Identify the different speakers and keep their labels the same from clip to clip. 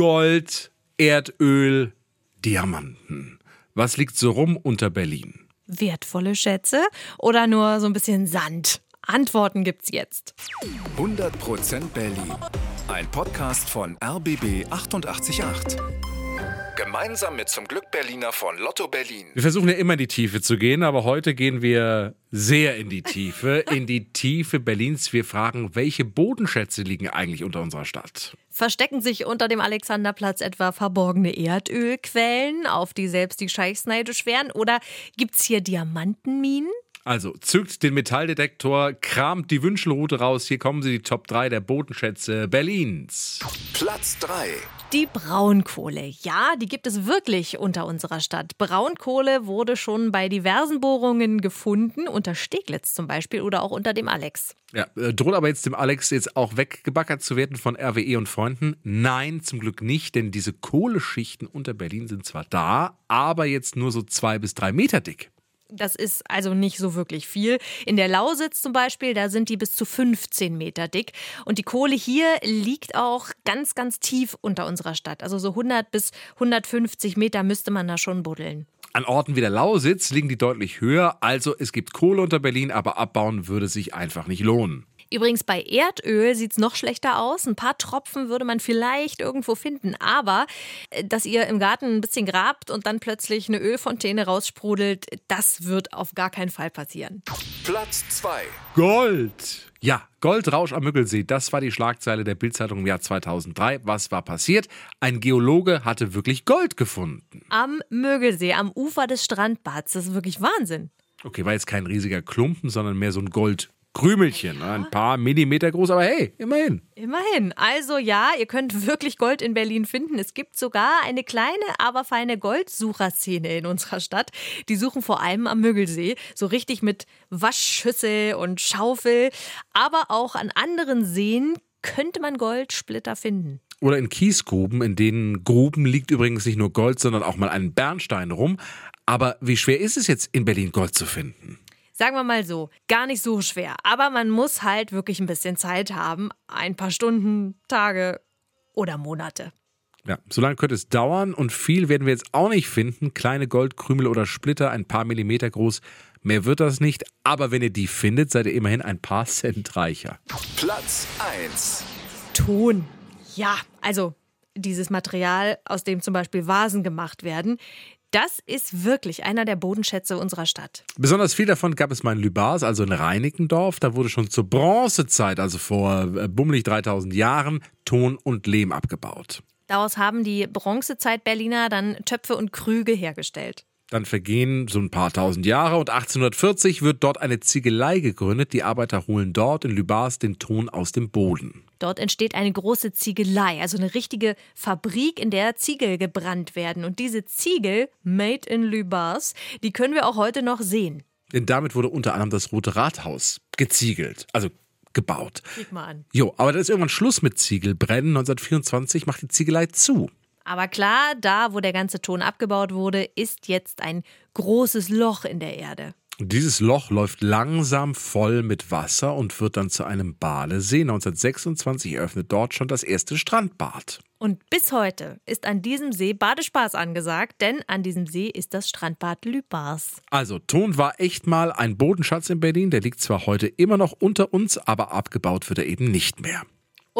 Speaker 1: Gold, Erdöl, Diamanten. Was liegt so rum unter Berlin?
Speaker 2: Wertvolle Schätze oder nur so ein bisschen Sand? Antworten gibt's jetzt.
Speaker 3: 100% Berlin. Ein Podcast von RBB 888. Gemeinsam mit zum Glück Berliner von Lotto Berlin.
Speaker 1: Wir versuchen ja immer in die Tiefe zu gehen, aber heute gehen wir sehr in die Tiefe, in die Tiefe Berlins. Wir fragen, welche Bodenschätze liegen eigentlich unter unserer Stadt?
Speaker 2: Verstecken sich unter dem Alexanderplatz etwa verborgene Erdölquellen, auf die selbst die Scheichs neidisch wären? Oder gibt's hier Diamantenminen?
Speaker 1: Also zückt den Metalldetektor, kramt die Wünschelroute raus. Hier kommen sie, die Top 3 der Bodenschätze Berlins.
Speaker 3: Platz 3.
Speaker 2: Die Braunkohle. Ja, die gibt es wirklich unter unserer Stadt. Braunkohle wurde schon bei diversen Bohrungen gefunden, unter Steglitz zum Beispiel oder auch unter dem Alex.
Speaker 1: Ja, äh, droht aber jetzt dem Alex jetzt auch weggebackert zu werden von RWE und Freunden? Nein, zum Glück nicht, denn diese Kohleschichten unter Berlin sind zwar da, aber jetzt nur so zwei bis drei Meter dick.
Speaker 2: Das ist also nicht so wirklich viel. In der Lausitz zum Beispiel, da sind die bis zu 15 Meter dick. Und die Kohle hier liegt auch ganz, ganz tief unter unserer Stadt. Also so 100 bis 150 Meter müsste man da schon buddeln.
Speaker 1: An Orten wie der Lausitz liegen die deutlich höher. Also es gibt Kohle unter Berlin, aber abbauen würde sich einfach nicht lohnen.
Speaker 2: Übrigens bei Erdöl sieht es noch schlechter aus. Ein paar Tropfen würde man vielleicht irgendwo finden. Aber äh, dass ihr im Garten ein bisschen grabt und dann plötzlich eine Ölfontäne raussprudelt, das wird auf gar keinen Fall passieren.
Speaker 3: Platz 2.
Speaker 1: Gold. Ja, Goldrausch am Müggelsee, das war die Schlagzeile der Bildzeitung im Jahr 2003. Was war passiert? Ein Geologe hatte wirklich Gold gefunden.
Speaker 2: Am Müggelsee, am Ufer des Strandbads. Das ist wirklich Wahnsinn.
Speaker 1: Okay, war jetzt kein riesiger Klumpen, sondern mehr so ein Gold. Krümelchen, ne? ein paar Millimeter groß, aber hey, immerhin.
Speaker 2: Immerhin. Also ja, ihr könnt wirklich Gold in Berlin finden. Es gibt sogar eine kleine, aber feine Goldsucherszene in unserer Stadt. Die suchen vor allem am Müggelsee, so richtig mit Waschschüssel und Schaufel. Aber auch an anderen Seen könnte man Goldsplitter finden.
Speaker 1: Oder in Kiesgruben, in denen Gruben liegt übrigens nicht nur Gold, sondern auch mal ein Bernstein rum. Aber wie schwer ist es jetzt in Berlin Gold zu finden?
Speaker 2: Sagen wir mal so, gar nicht so schwer. Aber man muss halt wirklich ein bisschen Zeit haben. Ein paar Stunden, Tage oder Monate.
Speaker 1: Ja, so lange könnte es dauern und viel werden wir jetzt auch nicht finden. Kleine Goldkrümel oder Splitter, ein paar Millimeter groß. Mehr wird das nicht. Aber wenn ihr die findet, seid ihr immerhin ein paar Cent reicher.
Speaker 3: Platz 1.
Speaker 2: Ton. Ja, also dieses Material, aus dem zum Beispiel Vasen gemacht werden, das ist wirklich einer der Bodenschätze unserer Stadt.
Speaker 1: Besonders viel davon gab es mal in Lübars, also in Reinickendorf. Da wurde schon zur Bronzezeit, also vor äh, bummelig 3000 Jahren, Ton und Lehm abgebaut.
Speaker 2: Daraus haben die Bronzezeit-Berliner dann Töpfe und Krüge hergestellt.
Speaker 1: Dann vergehen so ein paar tausend Jahre und 1840 wird dort eine Ziegelei gegründet. Die Arbeiter holen dort in Lübars den Ton aus dem Boden.
Speaker 2: Dort entsteht eine große Ziegelei, also eine richtige Fabrik, in der Ziegel gebrannt werden. Und diese Ziegel, made in Lübars, die können wir auch heute noch sehen.
Speaker 1: Denn damit wurde unter anderem das Rote Rathaus geziegelt, also gebaut.
Speaker 2: Guck mal an.
Speaker 1: Jo, aber da ist irgendwann Schluss mit Ziegelbrennen. 1924 macht die Ziegelei zu.
Speaker 2: Aber klar, da, wo der ganze Ton abgebaut wurde, ist jetzt ein großes Loch in der Erde.
Speaker 1: Dieses Loch läuft langsam voll mit Wasser und wird dann zu einem Badesee. 1926 eröffnet dort schon das erste Strandbad.
Speaker 2: Und bis heute ist an diesem See Badespaß angesagt, denn an diesem See ist das Strandbad Lübars.
Speaker 1: Also, Ton war echt mal ein Bodenschatz in Berlin. Der liegt zwar heute immer noch unter uns, aber abgebaut wird er eben nicht mehr.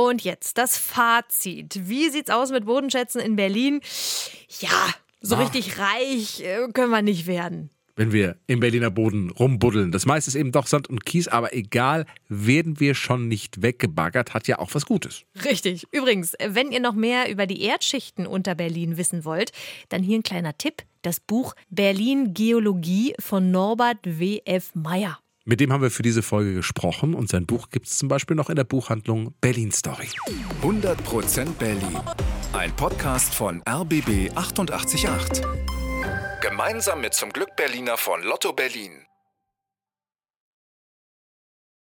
Speaker 2: Und jetzt das Fazit. Wie sieht's aus mit Bodenschätzen in Berlin? Ja, so
Speaker 1: Ah.
Speaker 2: richtig reich äh, können wir nicht werden.
Speaker 1: Wenn wir im Berliner Boden rumbuddeln. Das meiste ist eben doch Sand und Kies, aber egal, werden wir schon nicht weggebaggert, hat ja auch was Gutes.
Speaker 2: Richtig. Übrigens, wenn ihr noch mehr über die Erdschichten unter Berlin wissen wollt, dann hier ein kleiner Tipp: das Buch Berlin Geologie von Norbert W.F. Meyer.
Speaker 1: Mit dem haben wir für diese Folge gesprochen und sein Buch gibt es zum Beispiel noch in der Buchhandlung Berlin Story.
Speaker 3: 100% Berlin. Ein Podcast von RBB 888. Gemeinsam mit zum Glück Berliner von Lotto Berlin.